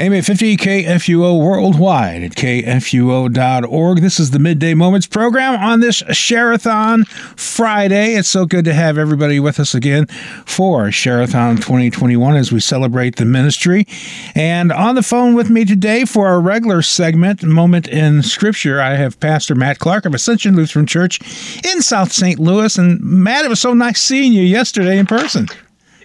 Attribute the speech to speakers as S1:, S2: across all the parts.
S1: AM 850 KFUO worldwide at kfuo.org. This is the Midday Moments program on this Share-a-thon Friday. It's so good to have everybody with us again for Share-a-thon 2021 as we celebrate the ministry. And on the phone with me today for our regular segment, Moment in Scripture, I have Pastor Matt Clark of Ascension Lutheran Church in South St. Louis. And Matt, it was so nice seeing you yesterday in person.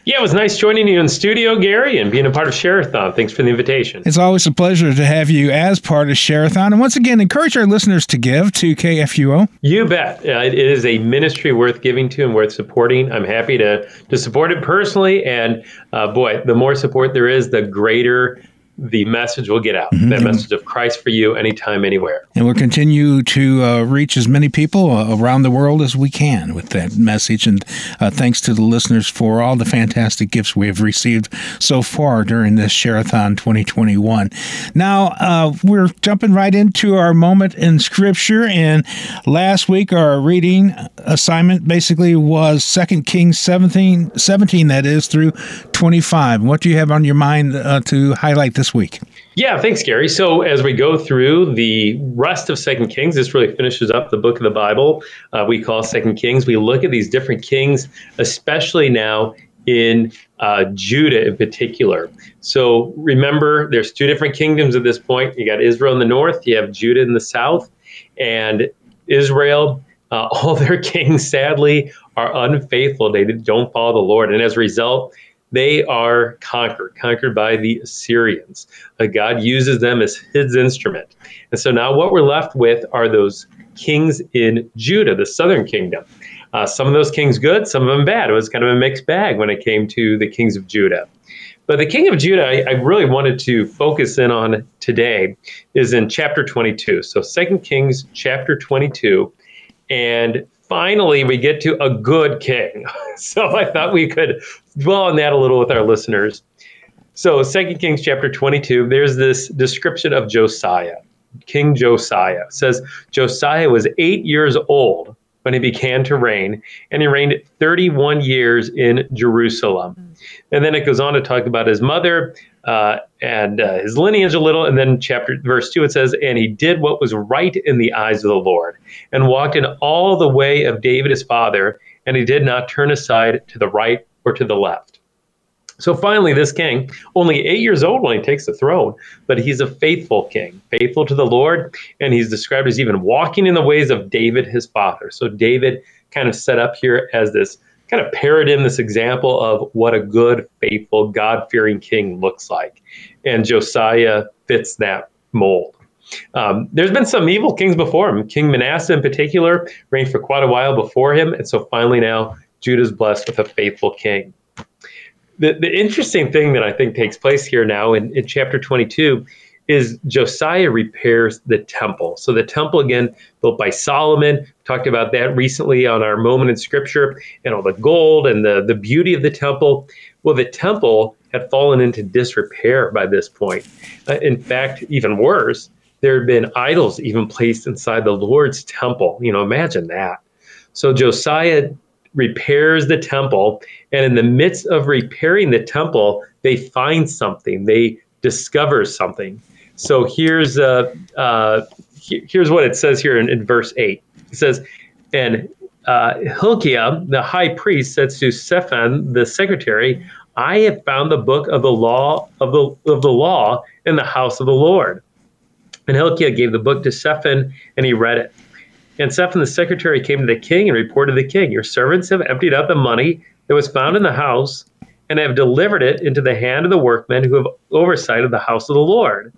S2: Yeah, it was nice joining you in studio, Gary, and being a part of Share-a-thon. Thanks for the invitation.
S1: It's always a pleasure to have you as part of Share-a-thon. And once again, encourage our listeners to give to KFUO.
S2: You bet. Uh, it is a ministry worth giving to and worth supporting. I'm happy to, to support it personally. And uh, boy, the more support there is, the greater the message will get out mm-hmm. that message of Christ for you anytime, anywhere.
S1: And we'll continue to uh, reach as many people uh, around the world as we can with that message. And uh, thanks to the listeners for all the fantastic gifts we have received so far during this Share-a-thon 2021. Now, uh, we're jumping right into our moment in Scripture. And last week, our reading assignment basically was 2 Kings 17, 17 that is, through 25. What do you have on your mind uh, to highlight this? This week?
S2: Yeah, thanks, Gary. So as we go through the rest of Second Kings, this really finishes up the book of the Bible uh, we call Second Kings. We look at these different kings, especially now in uh, Judah in particular. So remember, there's two different kingdoms at this point. You got Israel in the north, you have Judah in the south, and Israel. Uh, all their kings, sadly, are unfaithful. They don't follow the Lord, and as a result, they are conquered, conquered by the Assyrians. Uh, God uses them as his instrument. And so now what we're left with are those kings in Judah, the southern kingdom. Uh, some of those kings good, some of them bad. It was kind of a mixed bag when it came to the kings of Judah. But the king of Judah, I, I really wanted to focus in on today, is in chapter 22. So Second Kings chapter 22. And finally we get to a good king. So I thought we could dwell on that a little with our listeners. So, Second Kings chapter 22, there's this description of Josiah. King Josiah says Josiah was eight years old when he began to reign, and he reigned 31 years in Jerusalem. And then it goes on to talk about his mother uh, and uh, his lineage a little. And then chapter verse two it says, "And he did what was right in the eyes of the Lord, and walked in all the way of David his father, and he did not turn aside to the right or to the left." So finally, this king, only eight years old when he takes the throne, but he's a faithful king, faithful to the Lord, and he's described as even walking in the ways of David his father. So David kind of set up here as this kind of paradigm, this example of what a good, faithful, God fearing king looks like. And Josiah fits that mold. Um, there's been some evil kings before him. King Manasseh, in particular, reigned for quite a while before him. And so finally, now Judah's blessed with a faithful king. The, the interesting thing that I think takes place here now in, in chapter 22 is Josiah repairs the temple. So the temple again built by Solomon. Talked about that recently on our moment in scripture and all the gold and the, the beauty of the temple. Well, the temple had fallen into disrepair by this point. Uh, in fact, even worse, there had been idols even placed inside the Lord's temple. You know, imagine that. So Josiah repairs the temple, and in the midst of repairing the temple, they find something. They discover something. So here's uh, uh, here's what it says here in, in verse eight. It says, and uh, Hilkiah, the high priest, says to Shaphan, the secretary, "I have found the book of the law of the of the law in the house of the Lord." And Hilkiah gave the book to Shaphan, and he read it. And Shaphan the secretary came to the king and reported to the king, Your servants have emptied out the money that was found in the house and have delivered it into the hand of the workmen who have oversight of the house of the Lord.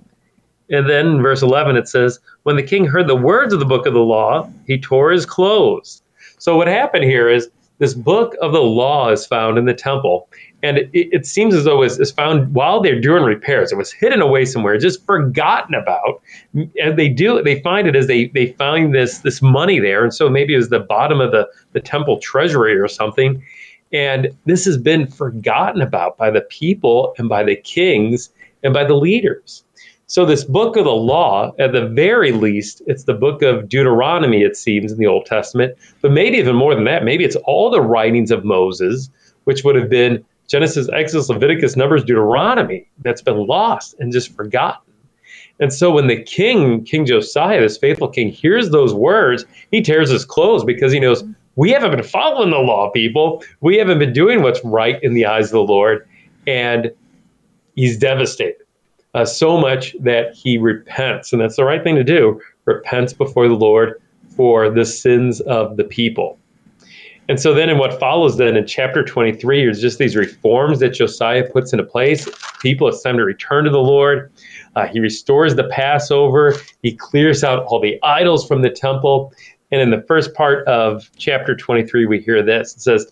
S2: And then in verse 11 it says, When the king heard the words of the book of the law, he tore his clothes. So what happened here is this book of the law is found in the temple. And it, it seems as though it's, it's found while they're doing repairs. It was hidden away somewhere, just forgotten about. And they do they find it as they they find this this money there. And so maybe it was the bottom of the, the temple treasury or something. And this has been forgotten about by the people and by the kings and by the leaders. So, this book of the law, at the very least, it's the book of Deuteronomy, it seems, in the Old Testament, but maybe even more than that. Maybe it's all the writings of Moses, which would have been Genesis, Exodus, Leviticus, Numbers, Deuteronomy that's been lost and just forgotten. And so when the king, King Josiah, this faithful king, hears those words, he tears his clothes because he knows we haven't been following the law, people. We haven't been doing what's right in the eyes of the Lord. And he's devastated. Uh, so much that he repents. And that's the right thing to do repents before the Lord for the sins of the people. And so then in what follows then in chapter 23, there's just these reforms that Josiah puts into place. People, it's time to return to the Lord. Uh, he restores the Passover. He clears out all the idols from the temple. And in the first part of chapter 23, we hear this. It says,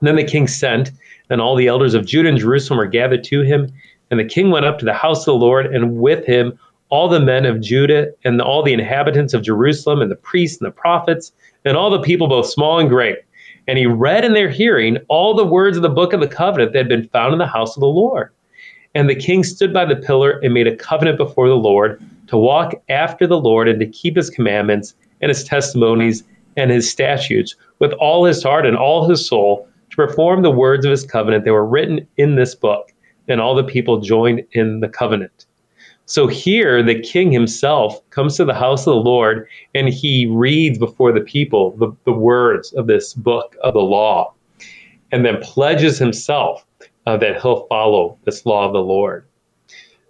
S2: Then the king sent, and all the elders of Judah and Jerusalem were gathered to him. And the king went up to the house of the Lord, and with him all the men of Judah and all the inhabitants of Jerusalem, and the priests and the prophets, and all the people, both small and great. And he read in their hearing all the words of the book of the covenant that had been found in the house of the Lord. And the king stood by the pillar and made a covenant before the Lord to walk after the Lord and to keep his commandments and his testimonies and his statutes with all his heart and all his soul to perform the words of his covenant that were written in this book. And all the people join in the covenant. So here, the king himself comes to the house of the Lord and he reads before the people the, the words of this book of the law and then pledges himself uh, that he'll follow this law of the Lord.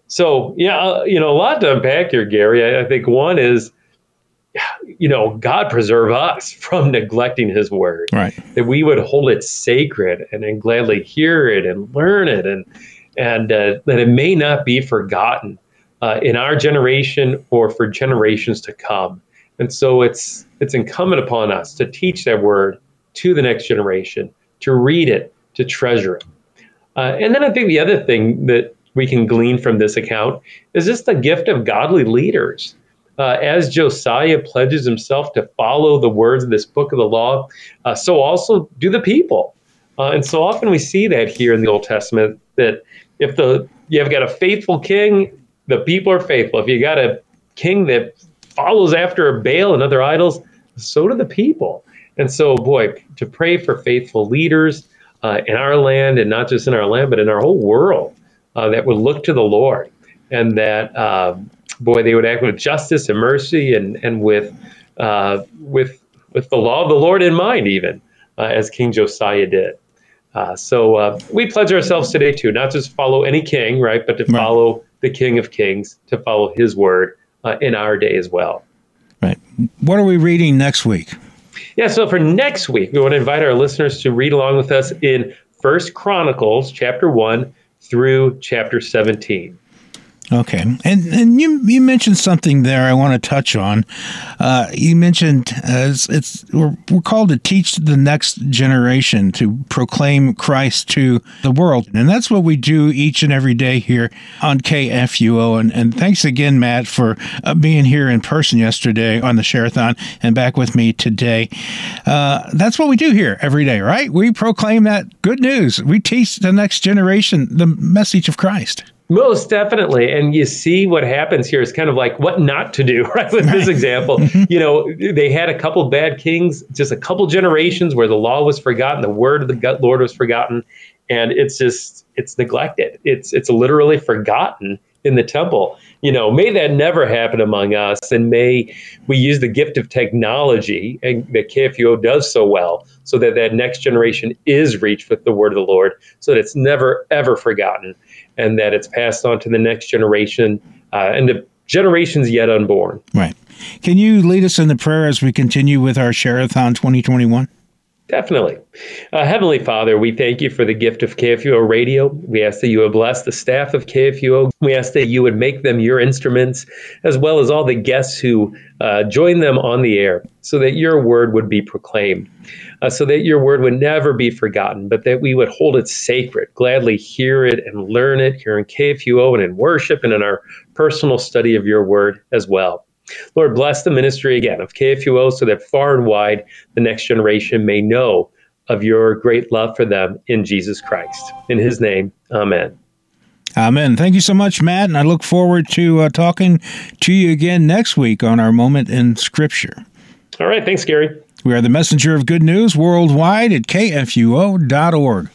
S2: So, yeah, uh, you know, a lot to unpack here, Gary. I, I think one is, you know, God preserve us from neglecting his word.
S1: Right.
S2: That we would hold it sacred and, and gladly hear it and learn it and, and uh, that it may not be forgotten uh, in our generation or for generations to come. And so it's it's incumbent upon us to teach that word to the next generation, to read it, to treasure it. Uh, and then I think the other thing that we can glean from this account is just the gift of godly leaders. Uh, as Josiah pledges himself to follow the words of this book of the law, uh, so also do the people. Uh, and so often we see that here in the Old Testament that if the you have got a faithful king, the people are faithful. If you got a king that follows after Baal and other idols, so do the people. And so, boy, to pray for faithful leaders uh, in our land, and not just in our land, but in our whole world, uh, that would look to the Lord, and that, uh, boy, they would act with justice and mercy, and and with uh, with with the law of the Lord in mind, even uh, as King Josiah did. Uh, so we pledge ourselves today too, not just follow any king, right, but to right. follow the King of Kings, to follow his word uh, in our day as well.
S1: Right. What are we reading next week?
S2: Yeah, so for next week, we want to invite our listeners to read along with us in First Chronicles chapter 1 through chapter 17.
S1: Okay, and and you you mentioned something there I want to touch on. Uh, you mentioned uh, it's, it's we're, we're, called to teach the next generation to proclaim Christ to the world, and that's what we do each and every day here on KFUO. And, and thanks again, Matt, for uh, being here in person yesterday on the Sharathon and back with me today. Uh, that's what we do here every day, right? We proclaim that good news. We teach the next generation the message of Christ.
S2: Most definitely. And you see what happens here is kind of like what not to do, right? With this example, mm-hmm. you know, they had a couple bad kings, just a couple generations where the law was forgotten, the word of the Lord was forgotten, and it's just it's neglected. It's it's literally forgotten in the temple. You know, may that never happen among us, and may we use the gift of technology and that KFUO does so well, so that that next generation is reached with the word of the Lord, so that it's never ever forgotten and that it's passed on to the next generation uh, and the generations yet unborn.
S1: Right. Can you lead us in the prayer as we continue with our Sharathon 2021?
S2: Definitely. Uh, Heavenly Father, we thank you for the gift of KFUO radio. We ask that you would bless the staff of KFUO. We ask that you would make them your instruments, as well as all the guests who uh, join them on the air, so that your word would be proclaimed, uh, so that your word would never be forgotten, but that we would hold it sacred, gladly hear it and learn it here in KFUO and in worship and in our personal study of your word as well. Lord, bless the ministry again of KFUO so that far and wide the next generation may know of your great love for them in Jesus Christ. In his name, amen.
S1: Amen. Thank you so much, Matt. And I look forward to uh, talking to you again next week on our Moment in Scripture.
S2: All right. Thanks, Gary.
S1: We are the messenger of good news worldwide at kfuo.org.